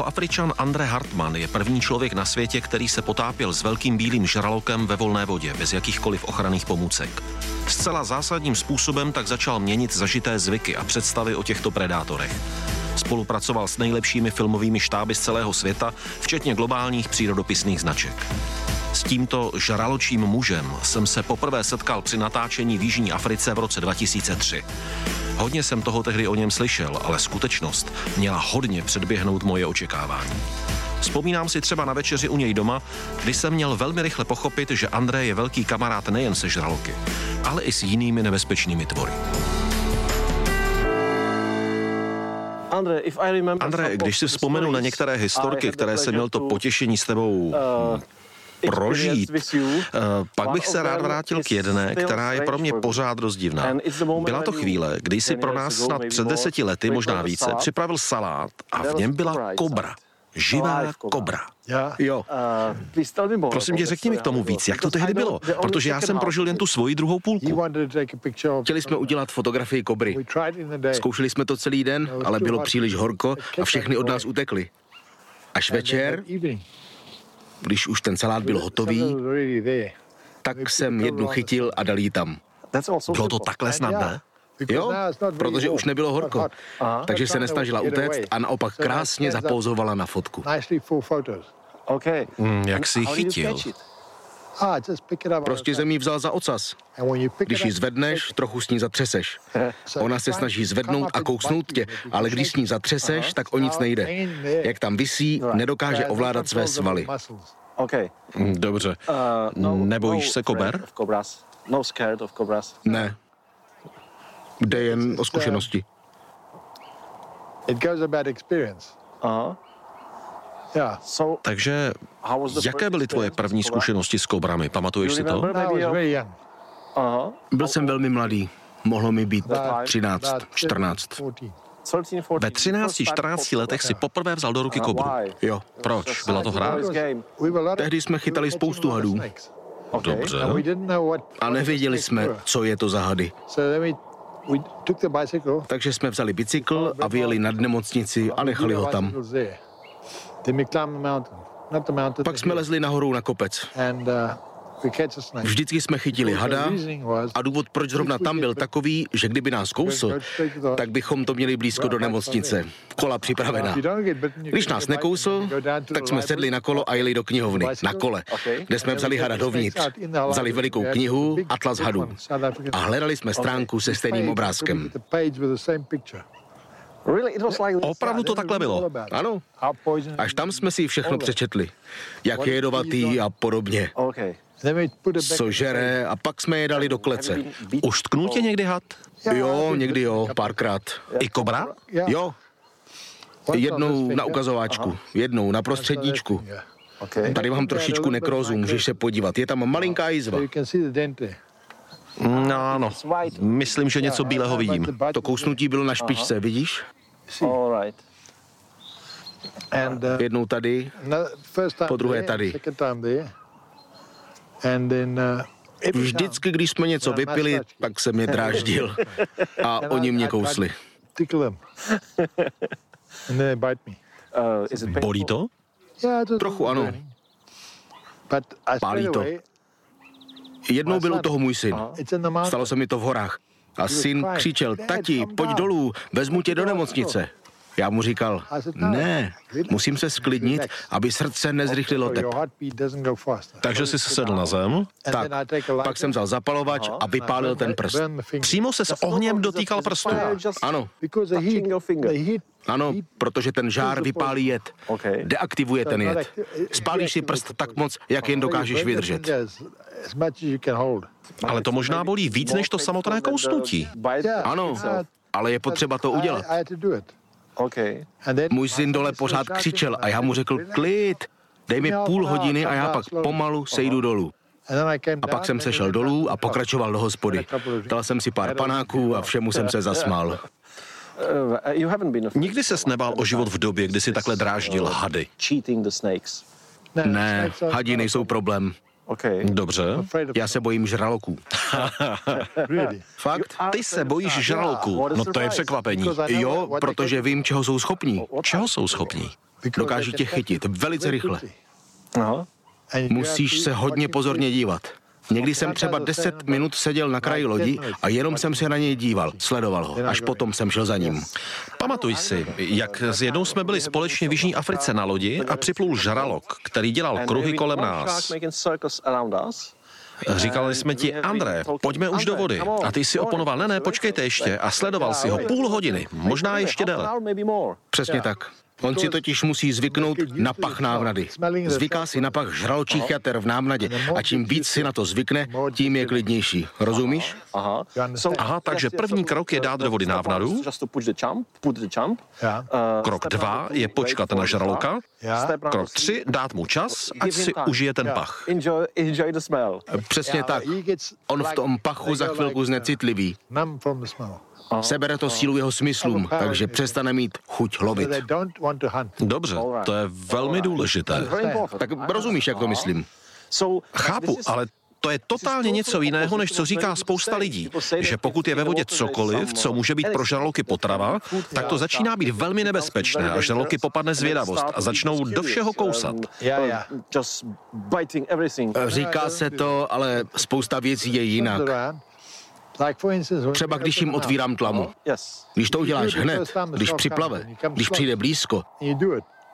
Jihoafričan Andre Hartmann je první člověk na světě, který se potápěl s velkým bílým žralokem ve volné vodě, bez jakýchkoliv ochranných pomůcek. Zcela zásadním způsobem tak začal měnit zažité zvyky a představy o těchto predátorech. Spolupracoval s nejlepšími filmovými štáby z celého světa, včetně globálních přírodopisných značek. S tímto žraločím mužem jsem se poprvé setkal při natáčení v Jižní Africe v roce 2003. Hodně jsem toho tehdy o něm slyšel, ale skutečnost měla hodně předběhnout moje očekávání. Vzpomínám si třeba na večeři u něj doma, kdy jsem měl velmi rychle pochopit, že André je velký kamarád nejen se žraloky, ale i s jinými nebezpečnými tvory. André, když si vzpomenu na některé historky, které jsem měl to potěšení s tebou uh, prožít. Eh, pak bych se rád vrátil k jedné, která je pro mě pořád rozdivná. Byla to chvíle, kdy si pro nás snad před deseti lety, možná více, připravil salát a v něm byla kobra. Živá kobra. Jo. Prosím tě, řekni mi k tomu víc, jak to tehdy bylo, protože já jsem prožil jen tu svoji druhou půlku. Chtěli jsme udělat fotografii kobry. Zkoušeli jsme to celý den, ale bylo příliš horko a všechny od nás utekly. Až večer když už ten salát byl hotový, tak jsem jednu chytil a dal ji tam. Bylo to takhle snadné? Jo, protože už nebylo horko, takže se nesnažila utéct a naopak krásně zapouzovala na fotku. Mm, jak jsi ji chytil? Prostě jsem ji vzal za ocas. Když ji zvedneš, trochu s ní zatřeseš. Ona se snaží zvednout a kousnout tě, ale když s ní zatřeseš, tak o nic nejde. Jak tam visí, nedokáže ovládat své svaly. Mm, dobře. Uh, no, Nebojíš no se kober? No ne. Jde jen o zkušenosti. Uh-huh. Takže jaké byly tvoje první zkušenosti s kobrami? Pamatuješ si to? Byl jsem velmi mladý. Mohlo mi být 13, 14. Ve 13-14 letech si poprvé vzal do ruky kobru. Jo. Proč? Byla to hra? Tehdy jsme chytali spoustu hadů. Dobře. A nevěděli jsme, co je to za hady. Takže jsme vzali bicykl a vyjeli nad nemocnici a nechali ho tam. Pak jsme lezli nahoru na kopec. Vždycky jsme chytili hada a důvod, proč zrovna tam byl takový, že kdyby nás kousl, tak bychom to měli blízko do nemocnice. Kola připravená. Když nás nekousl, tak jsme sedli na kolo a jeli do knihovny, na kole, kde jsme vzali hada dovnitř. Vzali velikou knihu, Atlas hadů a hledali jsme stránku se stejným obrázkem. Opravdu to takhle bylo? Ano. Až tam jsme si všechno přečetli. Jak je jedovatý a podobně. Co žere a pak jsme je dali do klece. Už tknul tě někdy had? Jo, někdy jo, párkrát. I kobra? Jo. Jednou na ukazováčku, jednou na prostředníčku. Tady mám trošičku nekrózu, můžeš se podívat. Je tam malinká jizva. No, ano. Myslím, že něco bílého vidím. To kousnutí bylo na špičce, vidíš? Jednou tady, po druhé tady. Vždycky, když jsme něco vypili, tak se mě dráždil a oni mě kousli. Bolí to? Trochu ano. Pálí to. Jednou byl u toho můj syn. Stalo se mi to v horách. A syn křičel, tati, pojď dolů, vezmu tě do nemocnice. Já mu říkal, ne, musím se sklidnit, aby srdce nezrychlilo tep. Takže jsi sedl na zem? Tak, pak jsem vzal zapalovač a vypálil ten prst. Přímo se s ohněm dotýkal prstu? Ano. Ano, protože ten žár vypálí jed. Deaktivuje ten jed. Spálíš si prst tak moc, jak jen dokážeš vydržet. Ale to možná bolí víc než to samotné kousnutí. Ano, ale je potřeba to udělat. Můj syn dole pořád křičel a já mu řekl, klid, dej mi půl hodiny a já pak pomalu sejdu dolů. A pak jsem sešel dolů a pokračoval do hospody. Dal jsem si pár panáků a všemu jsem se zasmál. Nikdy ses nebál o život v době, kdy si takhle dráždil hady? Ne, hadi nejsou problém. Okay. Dobře. Já se bojím žraloků. Fakt? Ty se bojíš žraloků? No to je překvapení. Jo, protože vím, čeho jsou schopní. Čeho jsou schopní? Dokáže tě chytit velice rychle. Musíš se hodně pozorně dívat. Někdy jsem třeba 10 minut seděl na kraji lodi a jenom jsem se na něj díval, sledoval ho, až potom jsem šel za ním. Pamatuj si, jak s jednou jsme byli společně v Jižní Africe na lodi a připlul žralok, který dělal kruhy kolem nás. Říkali jsme ti, André, pojďme už do vody. A ty si oponoval, ne, ne, počkejte ještě. A sledoval si ho půl hodiny, možná ještě déle. Přesně tak. On si totiž musí zvyknout na pach návnady. Zvyká si na pach žraločích jater v návnadě a čím víc si na to zvykne, tím je klidnější. Rozumíš? Aha, Aha takže první krok je dát do vody návnadu. Krok dva je počkat na žraloka. Krok tři dát mu čas, ať si užije ten pach. Přesně tak. On v tom pachu za chvilku znecitlivý. Sebere to sílu jeho smyslům, takže přestane mít chuť lovit. Dobře, to je velmi důležité. Tak rozumíš, jak to myslím? Chápu, ale to je totálně něco jiného, než co říká spousta lidí, že pokud je ve vodě cokoliv, co může být pro žraloky potrava, tak to začíná být velmi nebezpečné a žraloky popadne zvědavost a začnou do všeho kousat. Říká se to, ale spousta věcí je jinak. Třeba když jim otvírám tlamu. Když to uděláš hned, když připlave, když přijde blízko,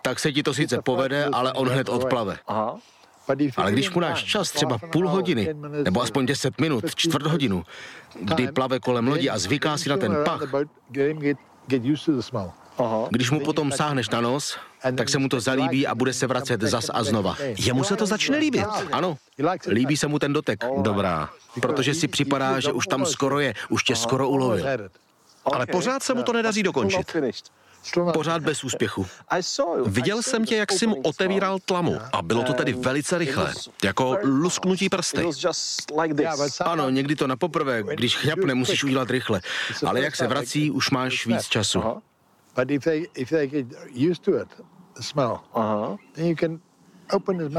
tak se ti to sice povede, ale on hned odplave. Ale když mu dáš čas, třeba půl hodiny, nebo aspoň 10 minut, čtvrt hodinu, kdy plave kolem lodi a zvyká si na ten pach, když mu potom sáhneš na nos, tak se mu to zalíbí a bude se vracet zas a znova. Jemu se to začne líbit. Ano, líbí se mu ten dotek. Dobrá. Protože si připadá, že už tam skoro je, už tě skoro ulovil. Ale pořád se mu to nedaří dokončit. Pořád bez úspěchu. Viděl jsem tě, jak jsi mu otevíral tlamu a bylo to tedy velice rychlé, jako lusknutí prsty. Ano, někdy to na poprvé, když chňapne, musíš udělat rychle, ale jak se vrací, už máš víc času. But if they if they get used to it, the smell, uh-huh. then you can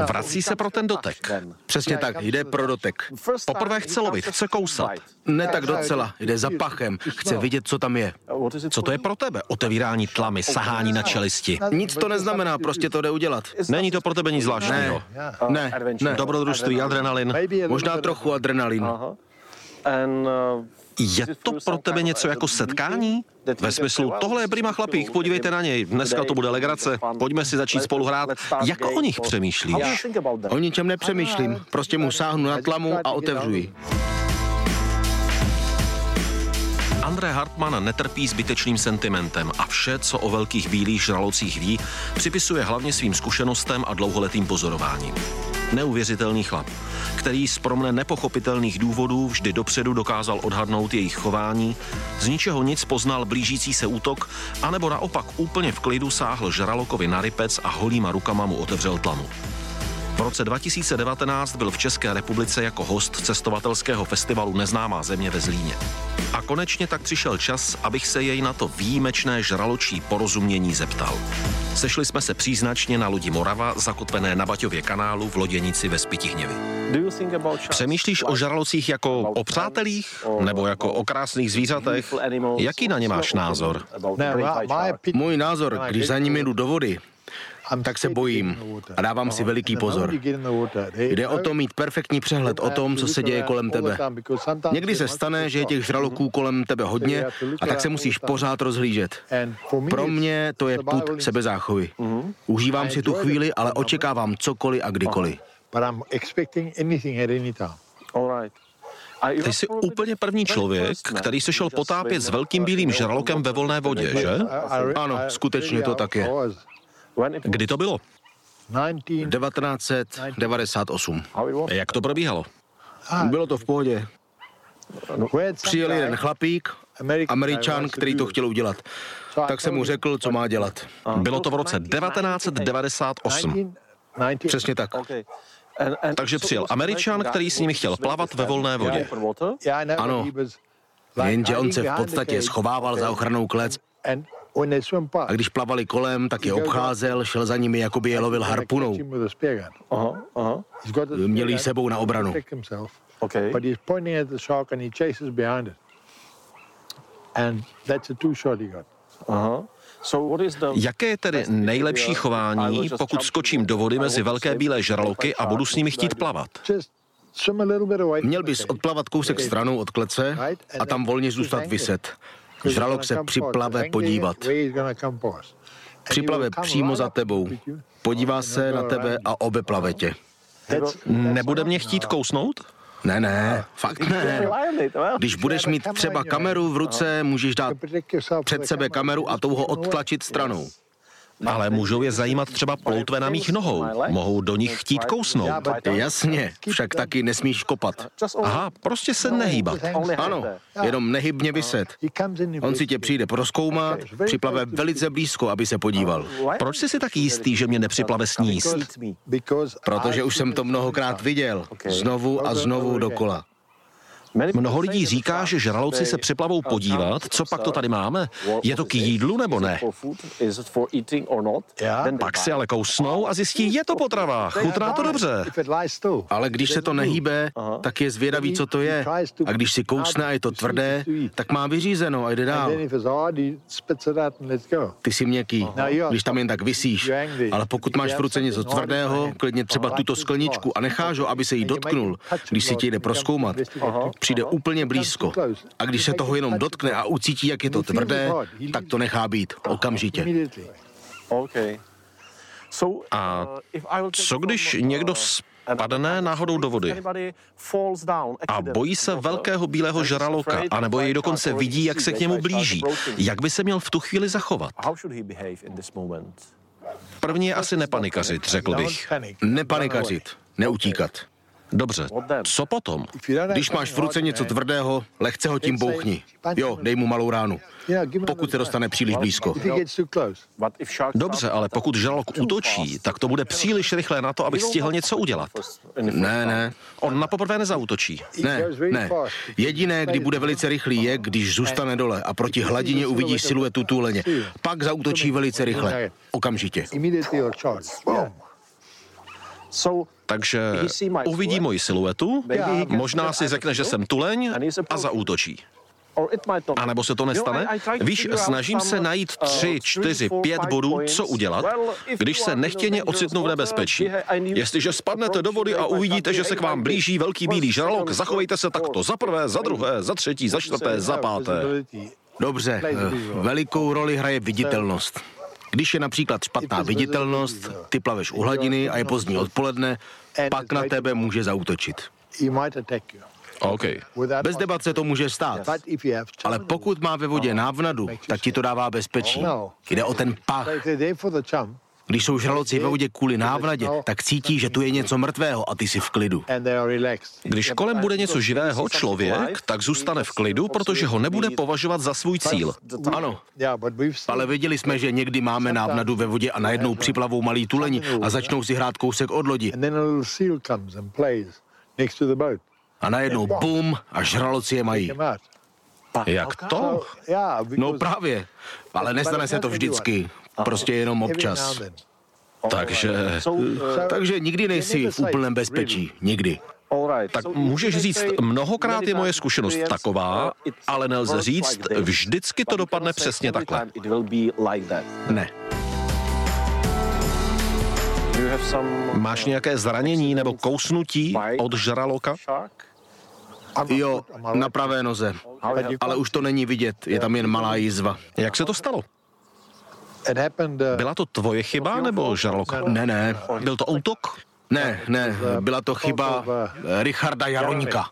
Vrací se pro ten dotek. Přesně tak, jde pro dotek. Poprvé chce lovit, chce kousat. Ne tak docela, jde za pachem, chce vidět, co tam je. Co to je pro tebe? Otevírání tlamy, sahání na čelisti. Nic to neznamená, prostě to jde udělat. Není to pro tebe nic zvláštního. Ne, ne, ne. Dobrodružství, adrenalin. Možná trochu adrenalin. Uh, je to pro tebe něco jako setkání? Ve smyslu, tohle je prima chlapík, podívejte na něj, dneska to bude legrace, pojďme si začít spolu hrát. Jak o nich přemýšlíš? O ničem nepřemýšlím, prostě mu sáhnu na tlamu a otevřu ji. André Hartmann netrpí zbytečným sentimentem a vše, co o velkých bílých žralocích ví, připisuje hlavně svým zkušenostem a dlouholetým pozorováním. Neuvěřitelný chlap, který z pro mne nepochopitelných důvodů vždy dopředu dokázal odhadnout jejich chování, z ničeho nic poznal blížící se útok, anebo naopak úplně v klidu sáhl žralokovi na rypec a holýma rukama mu otevřel tlamu. V roce 2019 byl v České republice jako host cestovatelského festivalu Neznámá země ve Zlíně. A konečně tak přišel čas, abych se jej na to výjimečné žraločí porozumění zeptal. Sešli jsme se příznačně na lodi Morava, zakotvené na Baťově kanálu v loděnici ve Spitihněvi. Přemýšlíš o žralocích jako o přátelích nebo jako o krásných zvířatech? Jaký na ně máš názor? Můj názor, když za nimi jdu do vody, tak se bojím a dávám si veliký pozor. Jde o to mít perfektní přehled o tom, co se děje kolem tebe. Někdy se stane, že je těch žraloků kolem tebe hodně a tak se musíš pořád rozhlížet. Pro mě to je put sebezáchovy. Užívám si tu chvíli, ale očekávám cokoliv a kdykoliv. Ty jsi úplně první člověk, který se šel potápět s velkým bílým žralokem ve volné vodě, že? Ano, skutečně to tak je. Kdy to bylo? 1998. Jak to probíhalo? Bylo to v pohodě. Přijel jeden chlapík, američan, který to chtěl udělat. Tak jsem mu řekl, co má dělat. Bylo to v roce 1998. Přesně tak. Takže přijel američan, který s nimi chtěl plavat ve volné vodě. Ano, jenže on se v podstatě schovával za ochranou klec a když plavali kolem, tak je obcházel, šel za nimi, jako by je lovil harpunou. Měli sebou na obranu. Okay. But he's pointing at the shark and he chases behind it. And that's a two shot he got. Aha. Jaké je tedy nejlepší chování, pokud skočím do vody mezi velké bílé žraloky a budu s nimi chtít plavat? Měl bys odplavat kousek stranou od klece a tam volně zůstat vyset. Žralok se připlave podívat. Připlave přímo za tebou. Podívá se na tebe a obeplave tě. Nebude mě chtít kousnout? Ne, ne, fakt ne. Když budeš mít třeba kameru v ruce, můžeš dát před sebe kameru a tou ho odtlačit stranou. Ale můžou je zajímat třeba ploutve na mých nohou. Mohou do nich chtít kousnout. Jasně, však taky nesmíš kopat. Aha, prostě se nehýbat. Ano, jenom nehybně vyset. On si tě přijde proskoumat, připlave velice blízko, aby se podíval. Proč jsi si tak jistý, že mě nepřiplave sníst? Protože už jsem to mnohokrát viděl. Znovu a znovu dokola. Mnoho lidí říká, že žraloci se připlavou podívat, co pak to tady máme. Je to k jídlu nebo ne? Pak si ale kousnou a zjistí, je to potrava, chutná to dobře. Ale když se to nehýbe, tak je zvědavý, co to je. A když si kousne a je to tvrdé, tak má vyřízeno a jde dál. Ty jsi měkký, když tam jen tak vysíš. Ale pokud máš v ruce něco tvrdého, klidně třeba tuto skleničku a necháš ho, aby se jí dotknul, když si tě jde proskoumat, přijde úplně blízko. A když se toho jenom dotkne a ucítí, jak je to tvrdé, tak to nechá být okamžitě. A co když někdo spadne náhodou do vody a bojí se velkého bílého žraloka, anebo jej dokonce vidí, jak se k němu blíží. Jak by se měl v tu chvíli zachovat? První je asi nepanikařit, řekl bych. Nepanikařit, neutíkat. Dobře, co potom? Když máš v ruce něco tvrdého, lehce ho tím bouchni. Jo, dej mu malou ránu. Pokud se dostane příliš blízko. Dobře, ale pokud žralok útočí, tak to bude příliš rychlé na to, abych stihl něco udělat. Ne, ne. On na poprvé nezautočí. Ne, ne. Jediné, kdy bude velice rychlý, je, když zůstane dole a proti hladině uvidí siluetu tuleně. Pak zautočí velice rychle. Okamžitě. Takže uvidí moji siluetu, možná si řekne, že jsem tuleň a zaútočí. A nebo se to nestane? Víš, snažím se najít tři, čtyři, pět bodů, co udělat, když se nechtěně ocitnu v nebezpečí. Jestliže spadnete do vody a uvidíte, že se k vám blíží velký bílý žralok, zachovejte se takto. Za prvé, za druhé, za třetí, za čtvrté, za páté. Dobře, eh, velikou roli hraje viditelnost. Když je například špatná viditelnost, ty plaveš u hladiny a je pozdní odpoledne, pak na tebe může zautočit. Okay. Bez debat se to může stát. Ale pokud má ve vodě návnadu, tak ti to dává bezpečí. Jde o ten pach. Když jsou žraloci ve vodě kvůli návnadě, tak cítí, že tu je něco mrtvého a ty si v klidu. Když kolem bude něco živého, člověk, tak zůstane v klidu, protože ho nebude považovat za svůj cíl. Ano, ale viděli jsme, že někdy máme návnadu ve vodě a najednou připlavou malý tuleni a začnou si hrát kousek od lodi. A najednou bum a žraloci je mají. Jak to? No právě, ale nestane se to vždycky. Prostě jenom občas. Takže... Takže nikdy nejsi v úplném bezpečí. Nikdy. Tak můžeš říct, mnohokrát je moje zkušenost taková, ale nelze říct, vždycky to dopadne přesně takhle. Ne. Máš nějaké zranění nebo kousnutí od žraloka? Jo, na pravé noze. Ale už to není vidět, je tam jen malá jizva. Jak se to stalo? Byla to tvoje chyba nebo žarloka? Ne, ne. Byl to útok? Ne, ne, byla to chyba Richarda Jaroňka.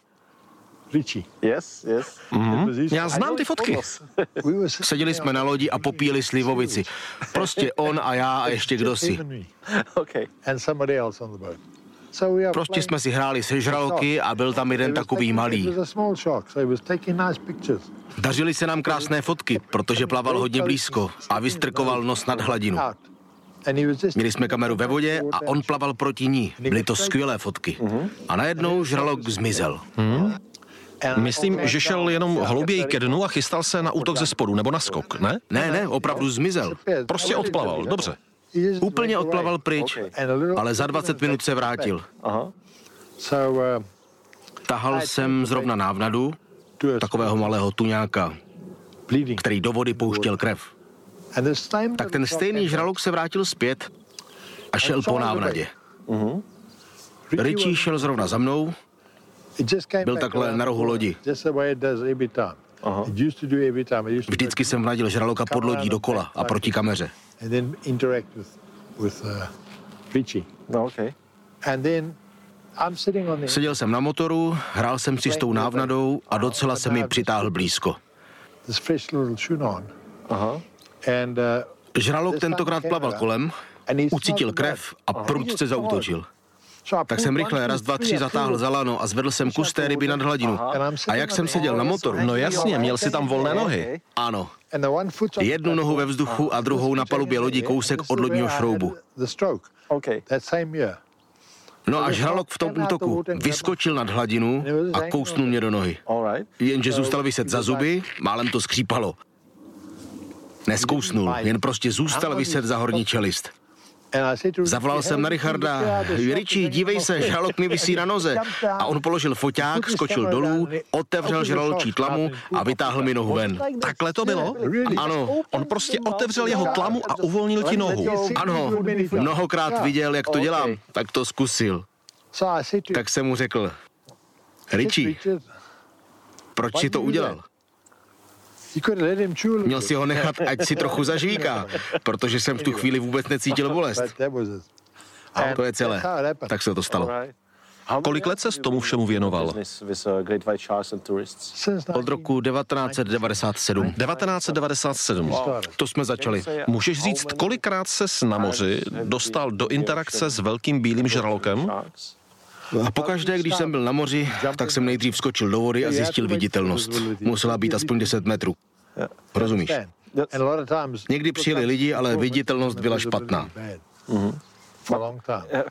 Yes, yes. Mm-hmm. Já znám ty fotky. Seděli jsme na lodi a popíjeli slivovici. Prostě on a já a ještě kdo si. Okay. Prostě jsme si hráli se žraloky a byl tam jeden takový malý. Dařili se nám krásné fotky, protože plaval hodně blízko a vystrkoval nos nad hladinu. Měli jsme kameru ve vodě a on plaval proti ní. Byly to skvělé fotky. A najednou žralok zmizel. Hmm. Myslím, že šel jenom hlouběji ke dnu a chystal se na útok ze spodu nebo na skok, ne? Ne, ne, opravdu zmizel. Prostě odplaval, dobře. Úplně odplaval pryč, ale za 20 minut se vrátil. Tahal jsem zrovna návnadu takového malého tuňáka, který do vody pouštěl krev. tak ten stejný žralok se vrátil zpět a šel po návnadě. Richie šel zrovna za mnou, byl takhle na rohu lodi. Vždycky jsem vnadil žraloka pod lodí dokola a proti kameře. No, Seděl jsem na motoru, hrál jsem si s tou návnadou a docela se mi přitáhl blízko. Aha. Žralok tentokrát plaval kolem, ucítil krev a prudce zautočil. Tak jsem rychle raz, dva, tři zatáhl za lano a zvedl jsem kus té ryby nad hladinu. A jak jsem seděl na motoru? No jasně, měl si tam volné nohy. Ano. Jednu nohu ve vzduchu a druhou na palubě lodi kousek od lodního šroubu. No a žralok v tom útoku vyskočil nad hladinu a kousnul mě do nohy. Jenže zůstal vyset za zuby, málem to skřípalo. Neskousnul, jen prostě zůstal vyset za horní čelist. Zavolal jsem na Richarda, Richie, dívej se, žralok mi vysí na noze. A on položil foťák, skočil dolů, otevřel žraločí tlamu a vytáhl mi nohu ven. Takhle to bylo? Ano, On prostě otevřel jeho tlamu a uvolnil ti nohu. ano, mnohokrát viděl, jak to dělám, tak to zkusil. Tak jsem mu řekl, Richie, proč si to udělal? Měl si ho nechat, ať si trochu zažvíká, protože jsem v tu chvíli vůbec necítil bolest. A to je celé. Tak se to stalo. Kolik let se s tomu všemu věnoval? Od roku 1997. 1997. To jsme začali. Můžeš říct, kolikrát ses na moři dostal do interakce s velkým bílým žralokem? A pokaždé, když jsem byl na moři, tak jsem nejdřív skočil do vody a zjistil viditelnost. Musela být aspoň 10 metrů. Rozumíš? Někdy přijeli lidi, ale viditelnost byla špatná. Eh,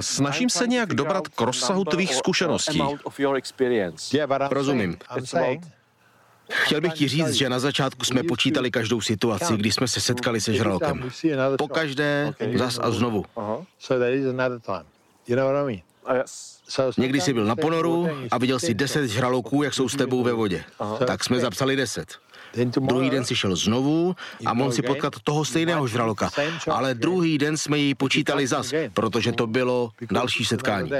Snažím se nějak dobrat k rozsahu tvých zkušeností. Rozumím. Chtěl bych ti říct, že na začátku jsme počítali každou situaci, kdy jsme se setkali se žralokem. Pokaždé, zas a znovu. Někdy jsi byl na ponoru a viděl si deset žraloků, jak jsou s tebou ve vodě. Tak jsme zapsali deset. Druhý den si šel znovu a mohl si potkat toho stejného žraloka. Ale druhý den jsme ji počítali zas, protože to bylo další setkání.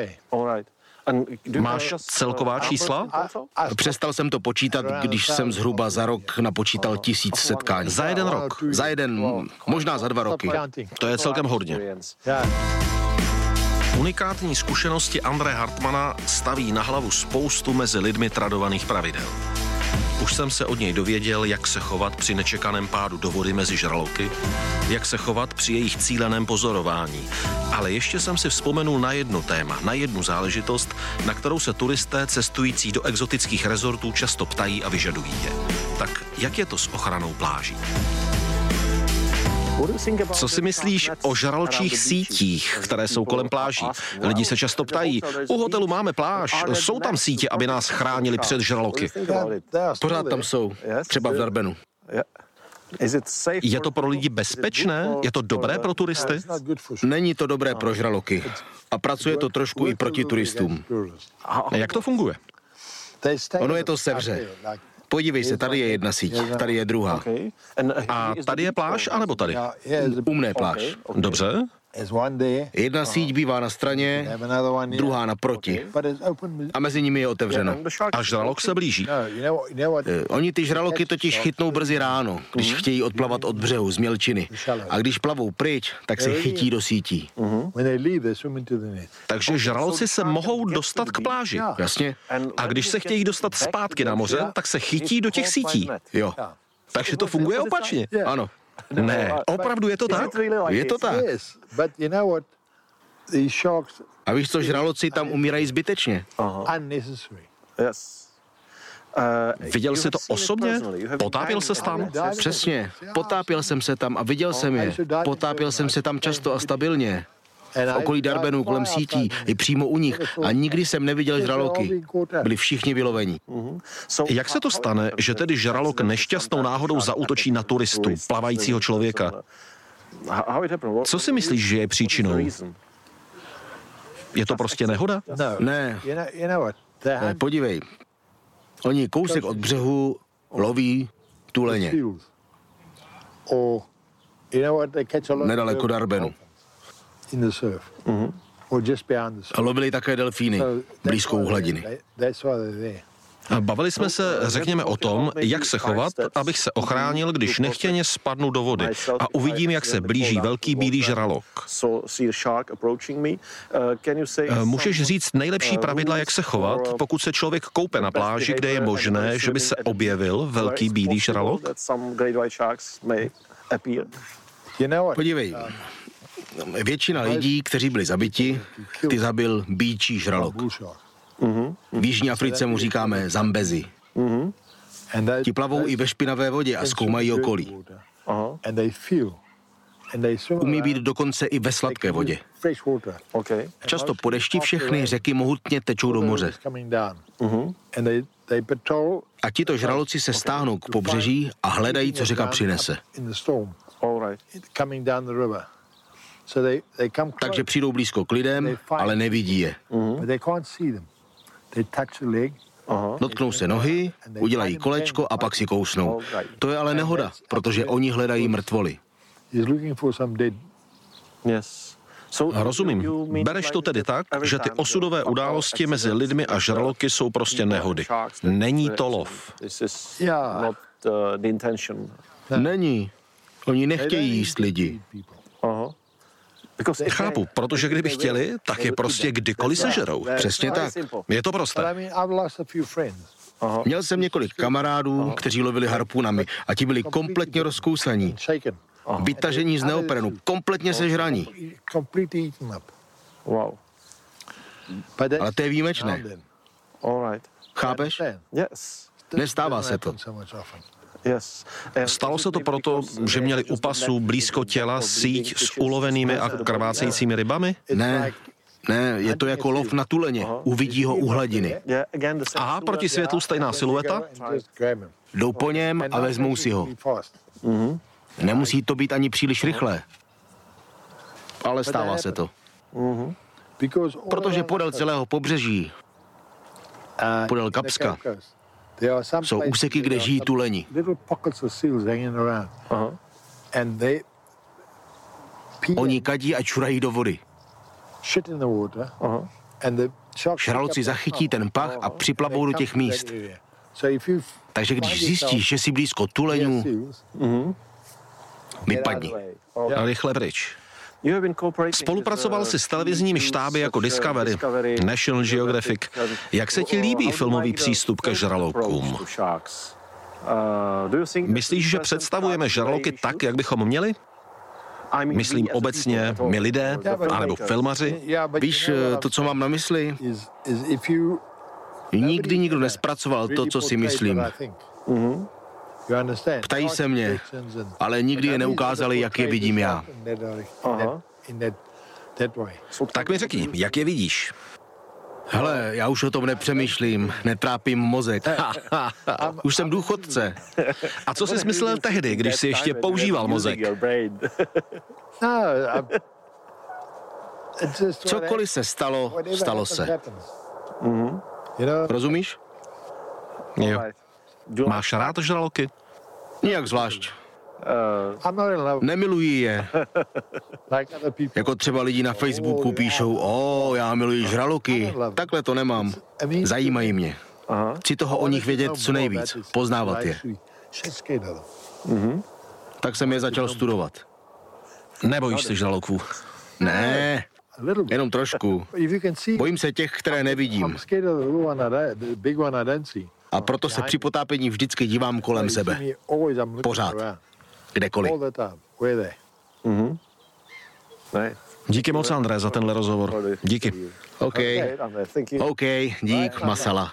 Máš just, uh, celková čísla? Přestal jsem to počítat, když jsem zhruba za rok napočítal tisíc setkání. Za jeden rok. Za jeden, možná za dva roky. To je celkem hodně. Unikátní zkušenosti André Hartmana staví na hlavu spoustu mezi lidmi tradovaných pravidel. Už jsem se od něj dověděl, jak se chovat při nečekaném pádu do vody mezi žraloky, jak se chovat při jejich cíleném pozorování. Ale ještě jsem si vzpomenul na jedno téma, na jednu záležitost, na kterou se turisté cestující do exotických rezortů často ptají a vyžadují je. Tak jak je to s ochranou pláží? Co si myslíš o žraločích sítích, které jsou kolem pláží? Lidi se často ptají, u hotelu máme pláž, jsou tam sítě, aby nás chránili před žraloky. Pořád tam jsou, třeba v Darbenu. Je to pro lidi bezpečné? Je to dobré pro turisty? Není to dobré pro žraloky. A pracuje to trošku i proti turistům. Jak to funguje? Ono je to sevře. Podívej se, tady je jedna síť, tady je druhá. A tady je pláž, anebo tady? Umné pláž. Dobře. Jedna síť bývá na straně, druhá naproti. A mezi nimi je otevřeno. A žralok se blíží. Eh, Oni ty žraloky totiž chytnou brzy ráno, když chtějí odplavat od břehu z mělčiny. A když plavou pryč, tak se chytí do sítí. Takže žraloci se mohou dostat k pláži. Jasně? A když se chtějí dostat zpátky na moře, tak se chytí do těch sítí. Jo. Takže to funguje opačně. Ano. Ne, opravdu je to tak? Je to tak. A víš co, žraloci tam umírají zbytečně. Yes. Uh, Viděl jsi to osobně? Potápěl se tam? Přesně. Potápěl jsem se tam a viděl jsem je. Potápěl jsem se tam často a stabilně. V okolí Darbenu, kolem sítí, i přímo u nich. A nikdy jsem neviděl žraloky. Byli všichni vylovení. Jak se to stane, že tedy žralok nešťastnou náhodou zautočí na turistu, plavajícího člověka? Co si myslíš, že je příčinou? Je to prostě nehoda? Ne, eh, podívej. Oni kousek od břehu loví tuleně. nedaleko Darbenu. Lovili také delfíny blízko hladiny. Bavili jsme se, řekněme, o tom, jak se chovat, abych se ochránil, když nechtěně spadnu do vody. a uvidím, jak se blíží velký bílý žralok. Můžeš říct nejlepší pravidla, jak se chovat, pokud se člověk koupe na pláži, kde je možné, že by se objevil velký bílý žralok? Podívej, většina lidí, kteří byli zabiti, ty zabil bíčí žralok. V Jižní Africe mu říkáme zambezi. Ti plavou i ve špinavé vodě a zkoumají okolí. Umí být dokonce i ve sladké vodě. Často po dešti všechny řeky mohutně tečou do moře. A tito žraloci se stáhnou k pobřeží a hledají, co řeka přinese. Takže přijdou blízko k lidem, ale nevidí je. Dotknou se nohy, udělají kolečko a pak si kousnou. To je ale nehoda, protože oni hledají mrtvoly. Rozumím. Bereš to tedy tak, že ty osudové události mezi lidmi a žraloky jsou prostě nehody. Není to lov. Není. Oni nechtějí jíst lidi. Chápu, protože kdyby chtěli, tak je prostě kdykoliv sežerou. Přesně tak. Je to prosté. Měl jsem několik kamarádů, kteří lovili harpunami a ti byli kompletně rozkousaní. Vytažení z neoprenu, kompletně sežraní. Ale to je výjimečné. Chápeš? Nestává se to. Stalo se to proto, že měli u pasu blízko těla síť s ulovenými a krvácejícími rybami? Ne, ne, je to jako lov na tuleně. Uvidí ho u hladiny. Aha, proti světlu stejná silueta? Jdou po něm a vezmou si ho. Nemusí to být ani příliš rychlé. Ale stává se to. Protože podél celého pobřeží, podél Kapska, jsou úseky, kde žijí tuleni. Oni kadí a čurají do vody. Šraloci zachytí ten pach a připlavou do těch míst. Takže když zjistíš, že jsi blízko tuleňů, vypadni. Rychle pryč. Spolupracoval jsi s televizními štáby jako Discovery, National Geographic. Jak se ti líbí filmový přístup ke žralokům? Myslíš, že představujeme žraloky tak, jak bychom měli? Myslím obecně my lidé, anebo filmaři? Víš, to, co mám na mysli? Nikdy nikdo nespracoval to, co si myslím. Ptají se mě, ale nikdy je neukázali, jak je vidím já. Aha. Tak mi řekni, jak je vidíš? Hele, já už o tom nepřemýšlím, netrápím mozek. už jsem důchodce. A co jsi myslel tehdy, když jsi ještě používal mozek? Cokoliv se stalo, stalo se. Rozumíš? Jo. Máš rád žraloky? Nijak zvlášť. Nemiluji je. Jako třeba lidi na Facebooku píšou, o, já miluji žraloky. Takhle to nemám. Zajímají mě. Chci toho o nich vědět co nejvíc, poznávat je. Tak jsem je začal studovat. Nebojíš se žraloků? Ne, jenom trošku. Bojím se těch, které nevidím. A proto se při potápění vždycky dívám kolem sebe. Pořád. Kdekoliv. Mm-hmm. Díky moc, André, za tenhle rozhovor. Díky. OK. OK, dík, masala.